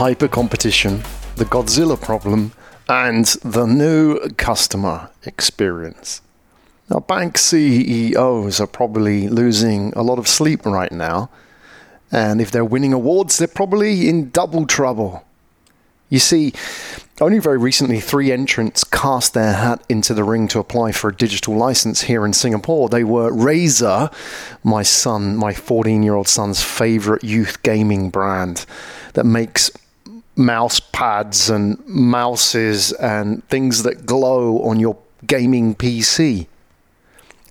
hyper competition, the Godzilla problem, and the new customer experience. Now, bank CEOs are probably losing a lot of sleep right now, and if they're winning awards, they're probably in double trouble. You see, only very recently, three entrants cast their hat into the ring to apply for a digital license here in Singapore. They were Razer, my son, my 14 year old son's favorite youth gaming brand that makes mouse pads and mouses and things that glow on your gaming PC.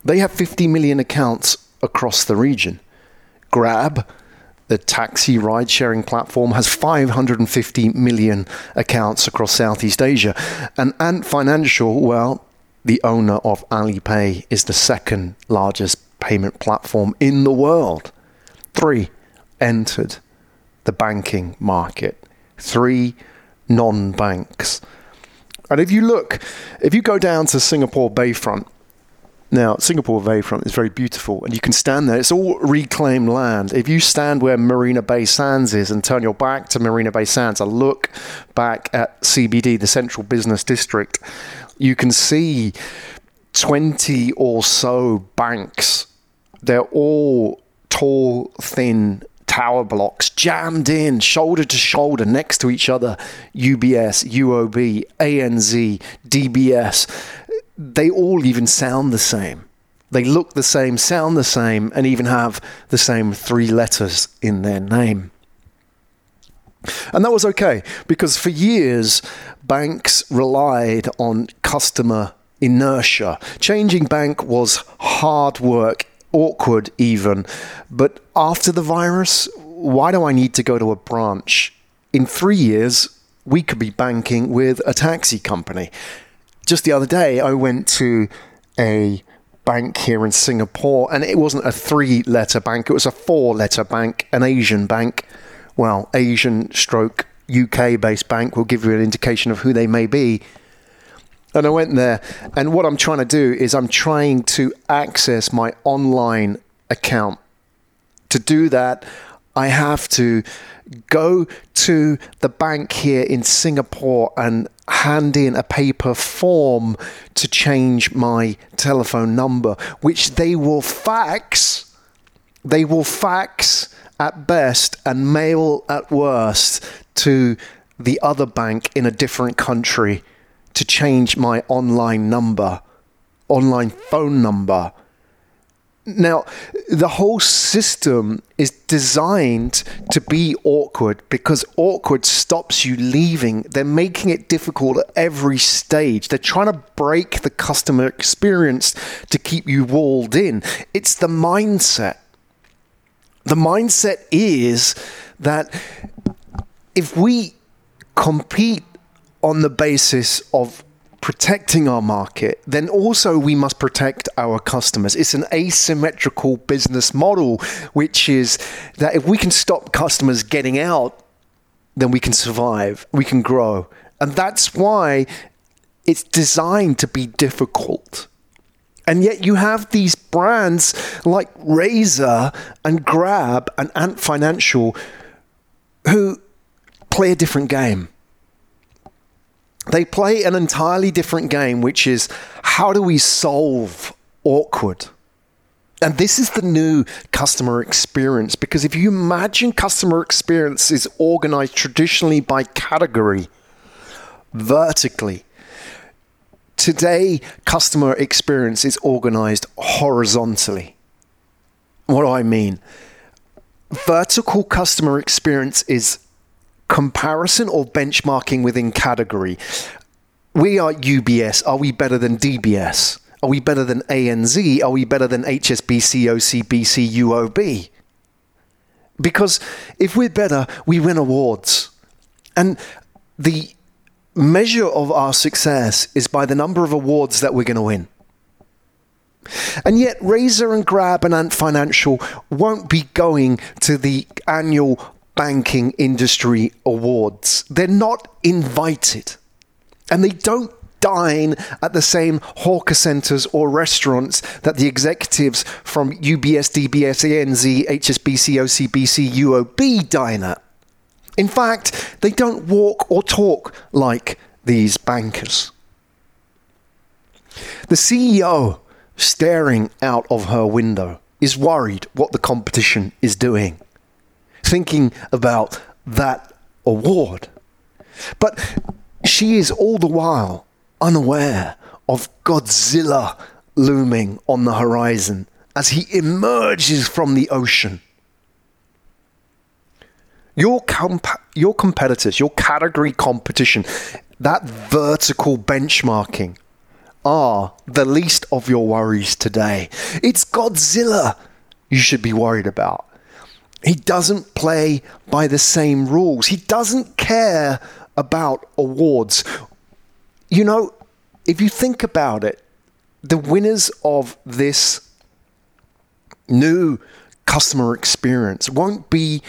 They have 50 million accounts across the region. Grab, the taxi ride sharing platform has 550 million accounts across Southeast Asia. And Ant Financial, well, the owner of Alipay, is the second largest payment platform in the world. Three entered the banking market. Three non banks. And if you look, if you go down to Singapore Bayfront, now, Singapore Bayfront is very beautiful, and you can stand there. It's all reclaimed land. If you stand where Marina Bay Sands is and turn your back to Marina Bay Sands and look back at CBD, the Central Business District, you can see 20 or so banks. They're all tall, thin tower blocks jammed in shoulder to shoulder next to each other UBS, UOB, ANZ, DBS they all even sound the same. They look the same, sound the same, and even have the same three letters in their name. And that was okay because for years, banks relied on customer inertia. Changing bank was hard work, awkward even. But after the virus, why do I need to go to a branch? In three years, we could be banking with a taxi company just the other day, I went to a bank here in Singapore, and it wasn't a three letter bank, it was a four letter bank, an Asian bank. Well, Asian stroke UK based bank will give you an indication of who they may be. And I went there, and what I'm trying to do is I'm trying to access my online account. To do that, I have to go to the bank here in Singapore and hand in a paper form to change my telephone number, which they will fax. They will fax at best and mail at worst to the other bank in a different country to change my online number, online phone number. Now, the whole system is designed to be awkward because awkward stops you leaving. They're making it difficult at every stage. They're trying to break the customer experience to keep you walled in. It's the mindset. The mindset is that if we compete on the basis of protecting our market, then also we must protect our customers. It's an asymmetrical business model, which is that if we can stop customers getting out, then we can survive, we can grow. And that's why it's designed to be difficult. And yet you have these brands like Razer and Grab and Ant Financial who play a different game they play an entirely different game, which is how do we solve awkward? And this is the new customer experience because if you imagine customer experience is organized traditionally by category, vertically, today customer experience is organized horizontally. What do I mean? Vertical customer experience is comparison or benchmarking within category. We are UBS. Are we better than DBS? Are we better than ANZ? Are we better than HSBC, OCBC, UOB? Because if we're better, we win awards. And the measure of our success is by the number of awards that we're going to win. And yet, Razer and Grab and Ant Financial won't be going to the annual banking industry awards. They're not invited. And they don't dine at the same hawker centres or restaurants that the executives from UBS, DBS, ANZ, HSBC, OCBC, UOB dine at. In fact, they don't walk or talk like these bankers. The CEO, staring out of her window, is worried what the competition is doing, thinking about that award. But she is all the while unaware of Godzilla looming on the horizon as he emerges from the ocean. Your, comp- your competitors, your category competition, that vertical benchmarking are the least of your worries today. It's Godzilla you should be worried about. He doesn't play by the same rules. He doesn't care about awards. You know, if you think about it, the winners of this new customer experience won't be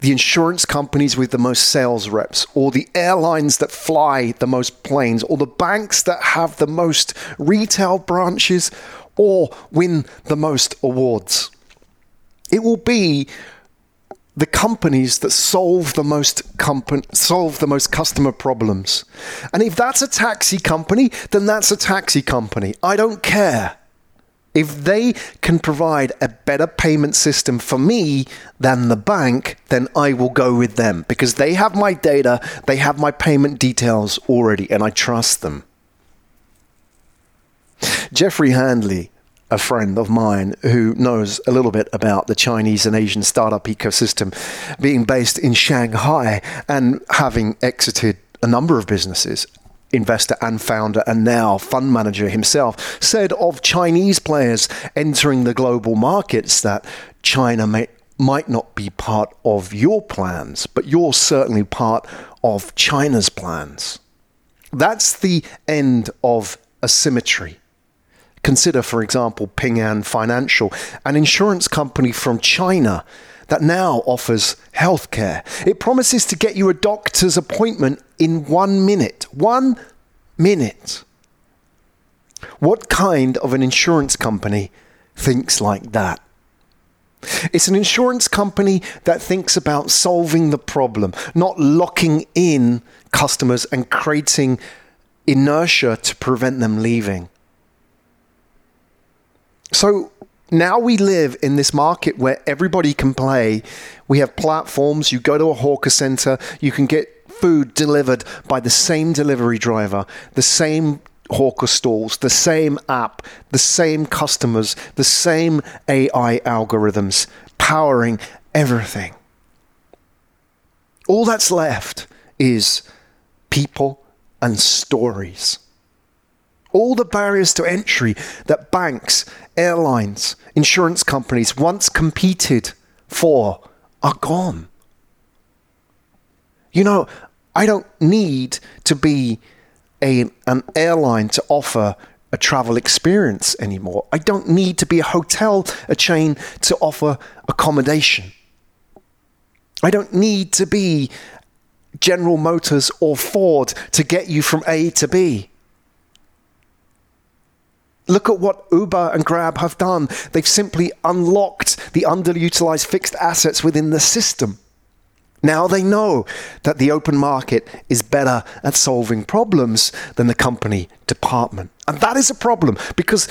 the insurance companies with the most sales reps, or the airlines that fly the most planes, or the banks that have the most retail branches, or win the most awards. It will be the companies that solve the most solve the most customer problems. And if that's a taxi company, then that's a taxi company. I don't care. If they can provide a better payment system for me than the bank, then I will go with them because they have my data, they have my payment details already, and I trust them. Jeffrey Handley, a friend of mine who knows a little bit about the Chinese and Asian startup ecosystem, being based in Shanghai and having exited a number of businesses investor and founder and now fund manager himself, said of Chinese players entering the global markets that China may, might not be part of your plans, but you're certainly part of China's plans. That's the end of asymmetry. Consider, for example, Ping An Financial, an insurance company from China that now offers healthcare. It promises to get you a doctor's appointment in one minute. One minute. What kind of an insurance company thinks like that? It's an insurance company that thinks about solving the problem, not locking in customers and creating inertia to prevent them leaving. So, now we live in this market where everybody can play. We have platforms. You go to a hawker center, you can get food delivered by the same delivery driver, the same hawker stalls, the same app, the same customers, the same AI algorithms powering everything. All that's left is people and stories. All the barriers to entry that banks, airlines, insurance companies once competed for are gone. You know, I don't need to be a, an airline to offer a travel experience anymore. I don't need to be a hotel, a chain to offer accommodation. I don't need to be General Motors or Ford to get you from A to B. Look at what Uber and Grab have done. They've simply unlocked the underutilized fixed assets within the system. Now they know that the open market is better at solving problems than the company department. And that is a problem because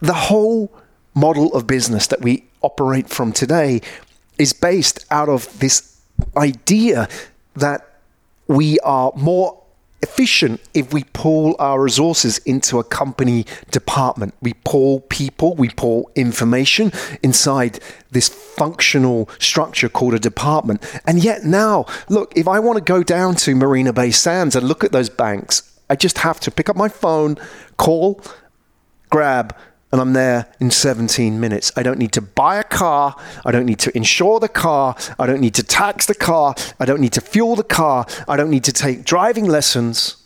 the whole model of business that we operate from today is based out of this idea that we are more efficient if we pull our resources into a company department. We pull people, we pull information inside this functional structure called a department. And yet now, look, if I want to go down to Marina Bay Sands and look at those banks, I just have to pick up my phone, call, grab, and I'm there in 17 minutes. I don't need to buy a car. I don't need to insure the car. I don't need to tax the car. I don't need to fuel the car. I don't need to take driving lessons.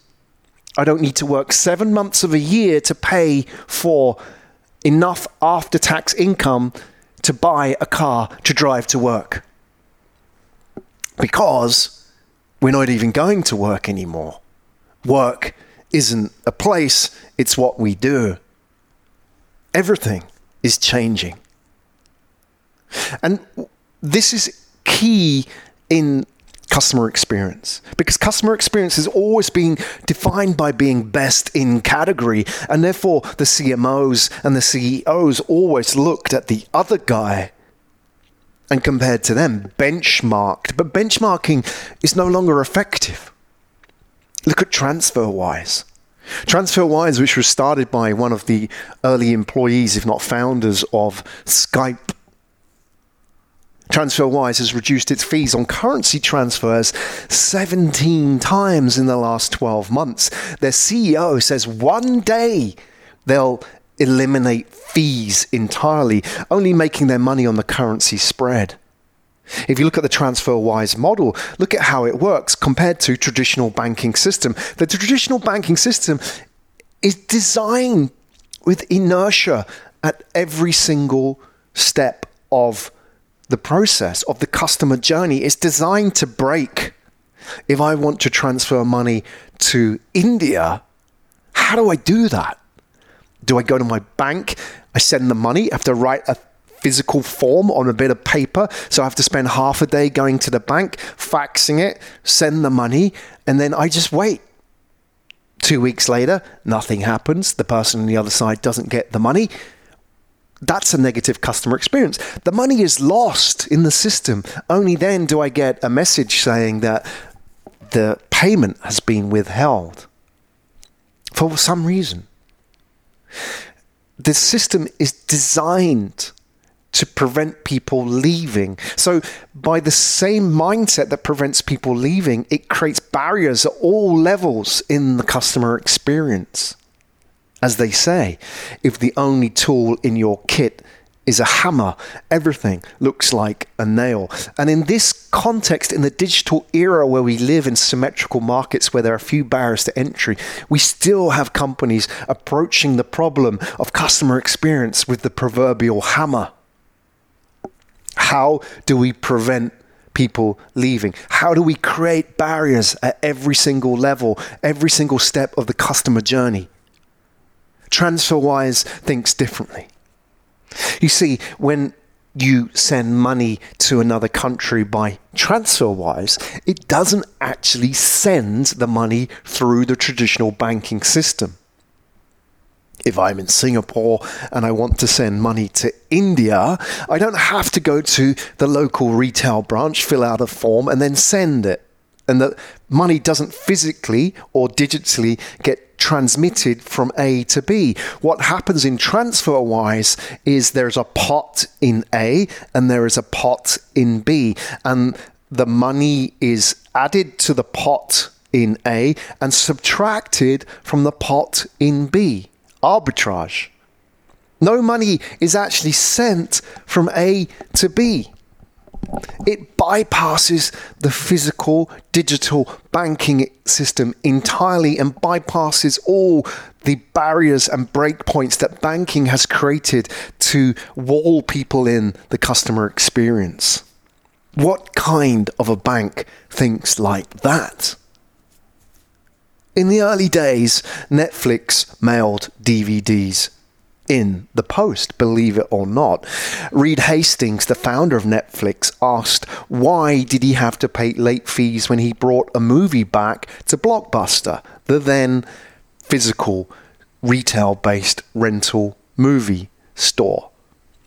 I don't need to work seven months of a year to pay for enough after tax income to buy a car to drive to work. Because we're not even going to work anymore. Work isn't a place, it's what we do everything is changing. And this is key in customer experience because customer experience is always being defined by being best in category and therefore the CMOs and the CEOs always looked at the other guy and compared to them benchmarked. But benchmarking is no longer effective. Look at TransferWise TransferWise, which was started by one of the early employees, if not founders, of Skype TransferWise has reduced its fees on currency transfers 17 times in the last 12 months. Their CEO says one day they'll eliminate fees entirely, only making their money on the currency spread. If you look at the TransferWise model, look at how it works compared to traditional banking system. The traditional banking system is designed with inertia at every single step of the process of the customer journey It's designed to break. If I want to transfer money to India, how do I do that? Do I go to my bank? I send the money. I have to write a physical form on a bit of paper. So I have to spend half a day going to the bank, faxing it, send the money, and then I just wait. Two weeks later, nothing happens. The person on the other side doesn't get the money that's a negative customer experience. The money is lost in the system. Only then do I get a message saying that the payment has been withheld for some reason. The system is designed to prevent people leaving. So, by the same mindset that prevents people leaving, it creates barriers at all levels in the customer experience. As they say, if the only tool in your kit is a hammer, everything looks like a nail. And in this context, in the digital era where we live in symmetrical markets where there are few barriers to entry, we still have companies approaching the problem of customer experience with the proverbial hammer. How do we prevent people leaving? How do we create barriers at every single level, every single step of the customer journey? TransferWise thinks differently. You see, when you send money to another country by TransferWise, it doesn't actually send the money through the traditional banking system. If I'm in Singapore and I want to send money to India, I don't have to go to the local retail branch, fill out a form, and then send it. And the money doesn't physically or digitally get transmitted from A to B. What happens in TransferWise is there's a pot in A and there is a pot in B, and the money is added to the pot in A and subtracted from the pot in B. Arbitrage. No money is actually sent from A to B. It bypasses the physical digital banking system entirely and bypasses all the barriers and breakpoints that banking has created to wall people in the customer experience. What kind of a bank thinks like that? In the early days, Netflix mailed DVDs in the post, believe it or not. Reed Hastings, the founder of Netflix, asked why did he have to pay late fees when he brought a movie back to Blockbuster, the then physical retail-based rental movie store.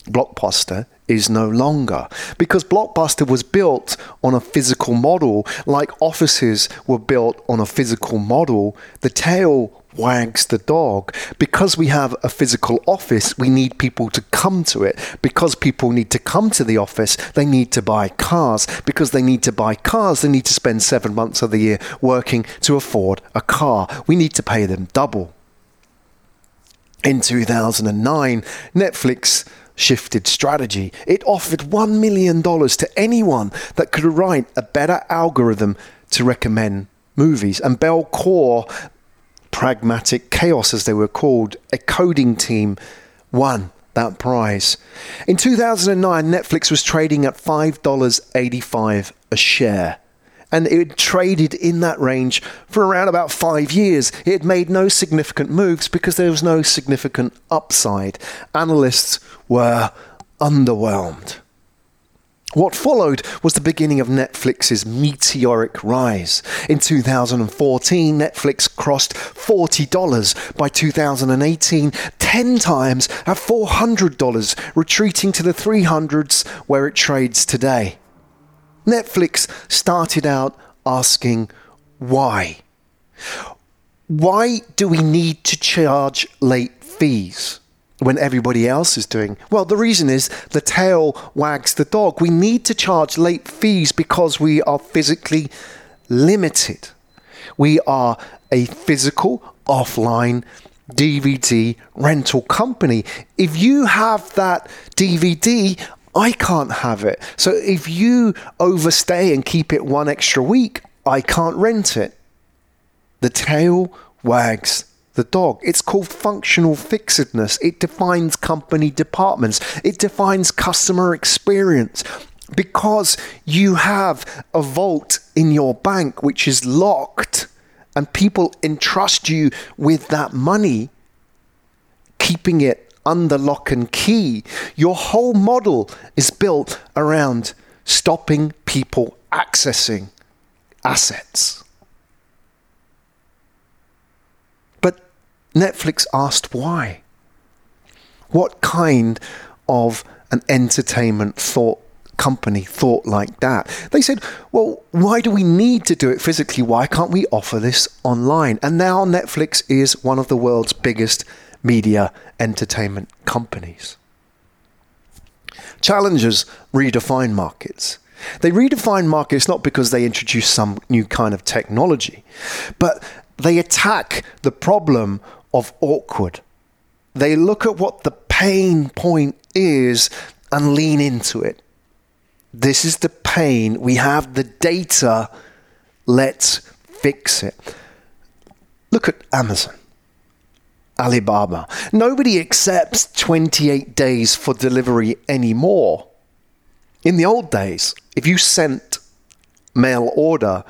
Blockbuster is no longer because Blockbuster was built on a physical model like offices were built on a physical model the tail wags the dog. Because we have a physical office, we need people to come to it. Because people need to come to the office, they need to buy cars. Because they need to buy cars, they need to spend seven months of the year working to afford a car. We need to pay them double. In 2009, Netflix shifted strategy. It offered $1 million to anyone that could write a better algorithm to recommend movies. And BellKor pragmatic chaos, as they were called, a coding team, won that prize. In 2009, Netflix was trading at $5.85 a share. And it traded in that range for around about five years. It made no significant moves because there was no significant upside. Analysts were underwhelmed. What followed was the beginning of Netflix's meteoric rise. In 2014, Netflix crossed $40. By 2018, 10 times at $400, retreating to the 300s where it trades today. Netflix started out asking why. Why do we need to charge late fees? when everybody else is doing? Well, the reason is the tail wags the dog. We need to charge late fees because we are physically limited. We are a physical, offline DVD rental company. If you have that DVD, I can't have it. So if you overstay and keep it one extra week, I can't rent it. The tail wags the dog. It's called functional fixedness. It defines company departments, it defines customer experience. Because you have a vault in your bank which is locked and people entrust you with that money, keeping it under lock and key, your whole model is built around stopping people accessing assets. But Netflix asked why. What kind of an entertainment thought company thought like that? They said, well, why do we need to do it physically? Why can't we offer this online? And now Netflix is one of the world's biggest media entertainment companies. Challengers redefine markets. They redefine markets not because they introduce some new kind of technology, but they attack the problem of awkward. They look at what the pain point is and lean into it. This is the pain. We have the data. Let's fix it. Look at Amazon, Alibaba. Nobody accepts 28 days for delivery anymore. In the old days, if you sent mail order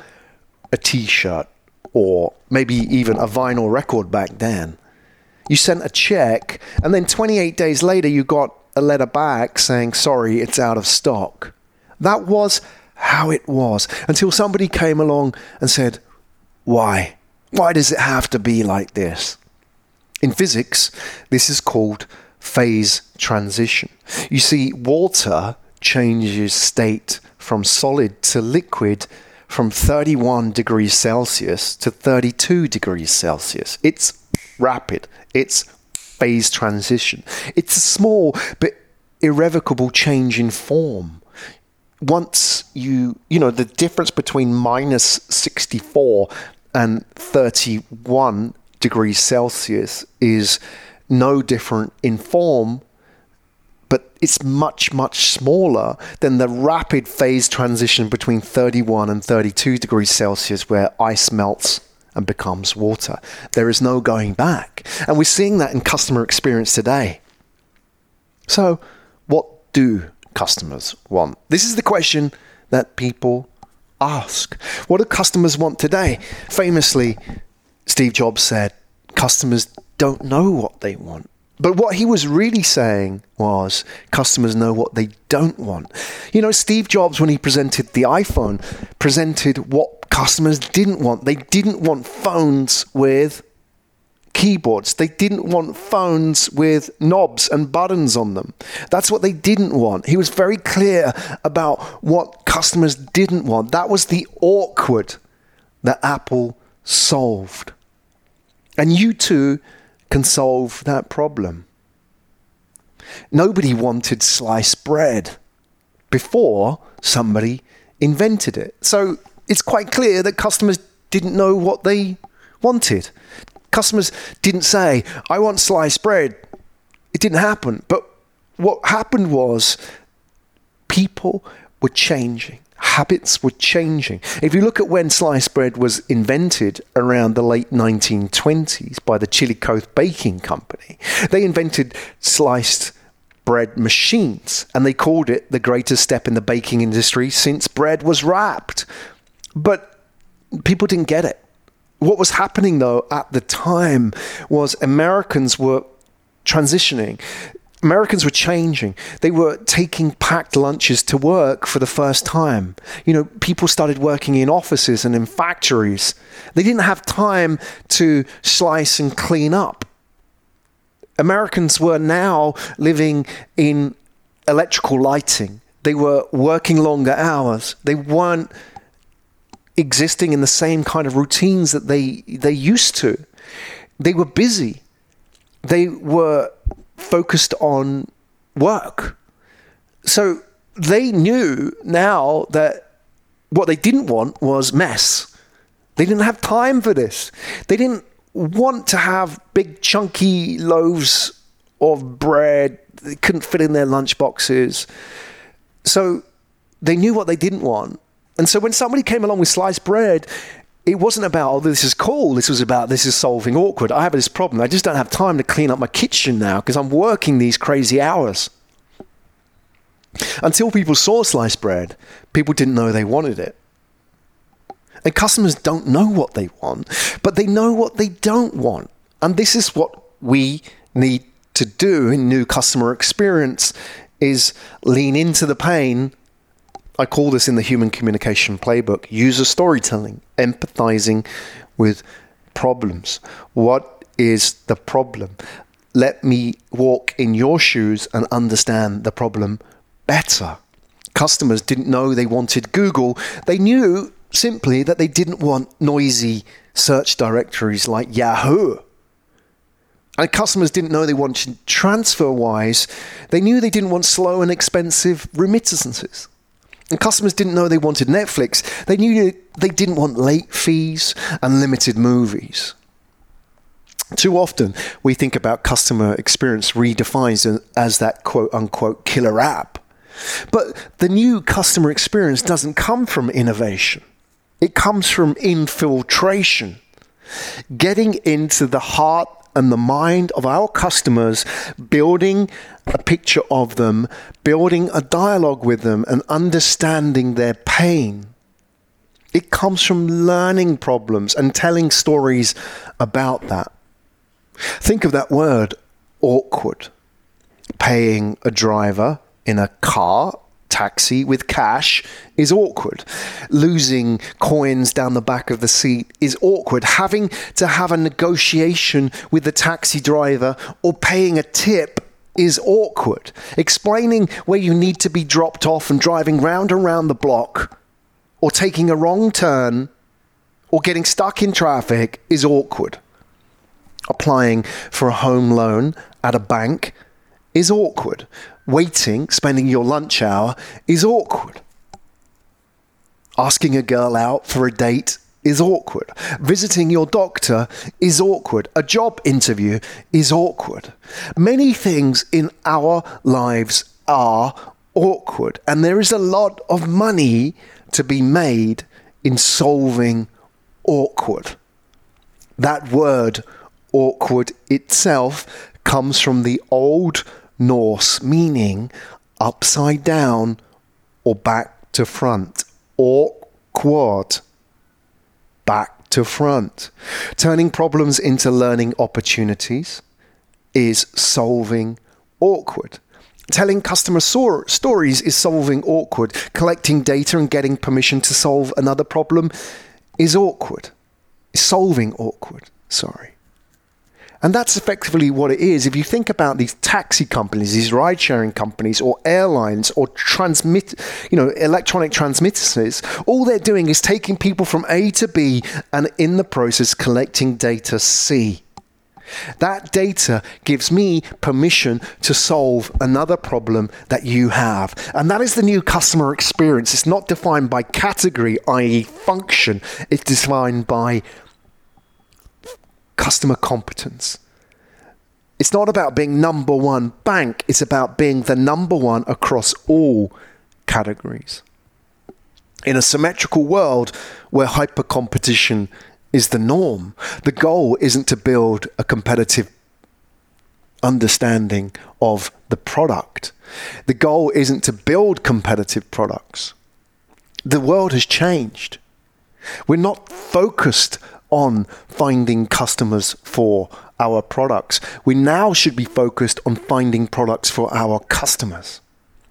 a t shirt, or maybe even a vinyl record back then. You sent a check, and then 28 days later, you got a letter back saying, sorry, it's out of stock. That was how it was until somebody came along and said, why? Why does it have to be like this? In physics, this is called phase transition. You see, water changes state from solid to liquid from 31 degrees Celsius to 32 degrees Celsius. It's rapid, it's phase transition. It's a small but irrevocable change in form. Once you, you know, the difference between minus 64 and 31 degrees Celsius is no different in form but it's much, much smaller than the rapid phase transition between 31 and 32 degrees Celsius, where ice melts and becomes water. There is no going back. And we're seeing that in customer experience today. So, what do customers want? This is the question that people ask. What do customers want today? Famously, Steve Jobs said, customers don't know what they want. But what he was really saying was customers know what they don't want. You know, Steve Jobs, when he presented the iPhone, presented what customers didn't want. They didn't want phones with keyboards. They didn't want phones with knobs and buttons on them. That's what they didn't want. He was very clear about what customers didn't want. That was the awkward that Apple solved. And you too can solve that problem. Nobody wanted sliced bread before somebody invented it. So it's quite clear that customers didn't know what they wanted. Customers didn't say, I want sliced bread. It didn't happen. But what happened was people were changing habits were changing. If you look at when sliced bread was invented around the late 1920s by the Chillicothe Baking Company, they invented sliced bread machines and they called it the greatest step in the baking industry since bread was wrapped. But people didn't get it. What was happening though at the time was Americans were transitioning Americans were changing. They were taking packed lunches to work for the first time. You know, people started working in offices and in factories. They didn't have time to slice and clean up. Americans were now living in electrical lighting. They were working longer hours. They weren't existing in the same kind of routines that they they used to. They were busy. They were focused on work. So they knew now that what they didn't want was mess. They didn't have time for this. They didn't want to have big chunky loaves of bread. They couldn't fit in their lunch boxes. So they knew what they didn't want. And so when somebody came along with sliced bread, it wasn't about, oh, this is cool. This was about, this is solving awkward. I have this problem. I just don't have time to clean up my kitchen now because I'm working these crazy hours. Until people saw sliced bread, people didn't know they wanted it. And customers don't know what they want, but they know what they don't want. And this is what we need to do in new customer experience is lean into the pain I call this in the human communication playbook user storytelling, empathizing with problems. What is the problem? Let me walk in your shoes and understand the problem better. Customers didn't know they wanted Google. They knew simply that they didn't want noisy search directories like Yahoo. And customers didn't know they wanted TransferWise. They knew they didn't want slow and expensive remittances. Customers didn't know they wanted Netflix. They knew they didn't want late fees and limited movies. Too often, we think about customer experience redefined as that quote unquote killer app. But the new customer experience doesn't come from innovation, it comes from infiltration. Getting into the heart and the mind of our customers, building a picture of them, building a dialogue with them, and understanding their pain. It comes from learning problems and telling stories about that. Think of that word, awkward. Paying a driver in a car taxi with cash is awkward. Losing coins down the back of the seat is awkward. Having to have a negotiation with the taxi driver or paying a tip is awkward. Explaining where you need to be dropped off and driving round and round the block or taking a wrong turn or getting stuck in traffic is awkward. Applying for a home loan at a bank is awkward waiting, spending your lunch hour is awkward. Asking a girl out for a date is awkward. Visiting your doctor is awkward. A job interview is awkward. Many things in our lives are awkward, and there is a lot of money to be made in solving awkward. That word, awkward itself, comes from the old Norse, meaning upside down or back to front, or quad, back to front. Turning problems into learning opportunities is solving awkward. Telling customer so- stories is solving awkward. Collecting data and getting permission to solve another problem is awkward. Solving awkward, sorry. And that's effectively what it is. If you think about these taxi companies, these ride sharing companies, or airlines, or transmit, you know, electronic transmitters, all they're doing is taking people from A to B and in the process collecting data C. That data gives me permission to solve another problem that you have. And that is the new customer experience. It's not defined by category, i.e., function, it's defined by customer competence. It's not about being number one bank, it's about being the number one across all categories. In a symmetrical world where hyper competition is the norm, the goal isn't to build a competitive understanding of the product. The goal isn't to build competitive products. The world has changed. We're not focused on finding customers for our products. We now should be focused on finding products for our customers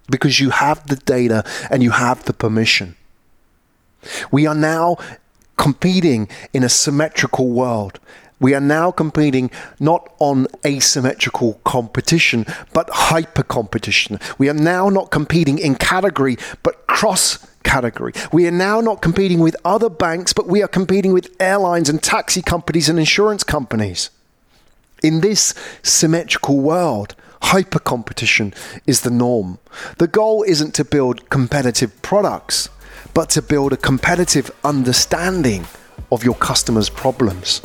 because you have the data and you have the permission. We are now competing in a symmetrical world. We are now competing not on asymmetrical competition, but hyper competition. We are now not competing in category, but cross category. We are now not competing with other banks, but we are competing with airlines and taxi companies and insurance companies. In this symmetrical world, hyper competition is the norm. The goal isn't to build competitive products, but to build a competitive understanding of your customers' problems.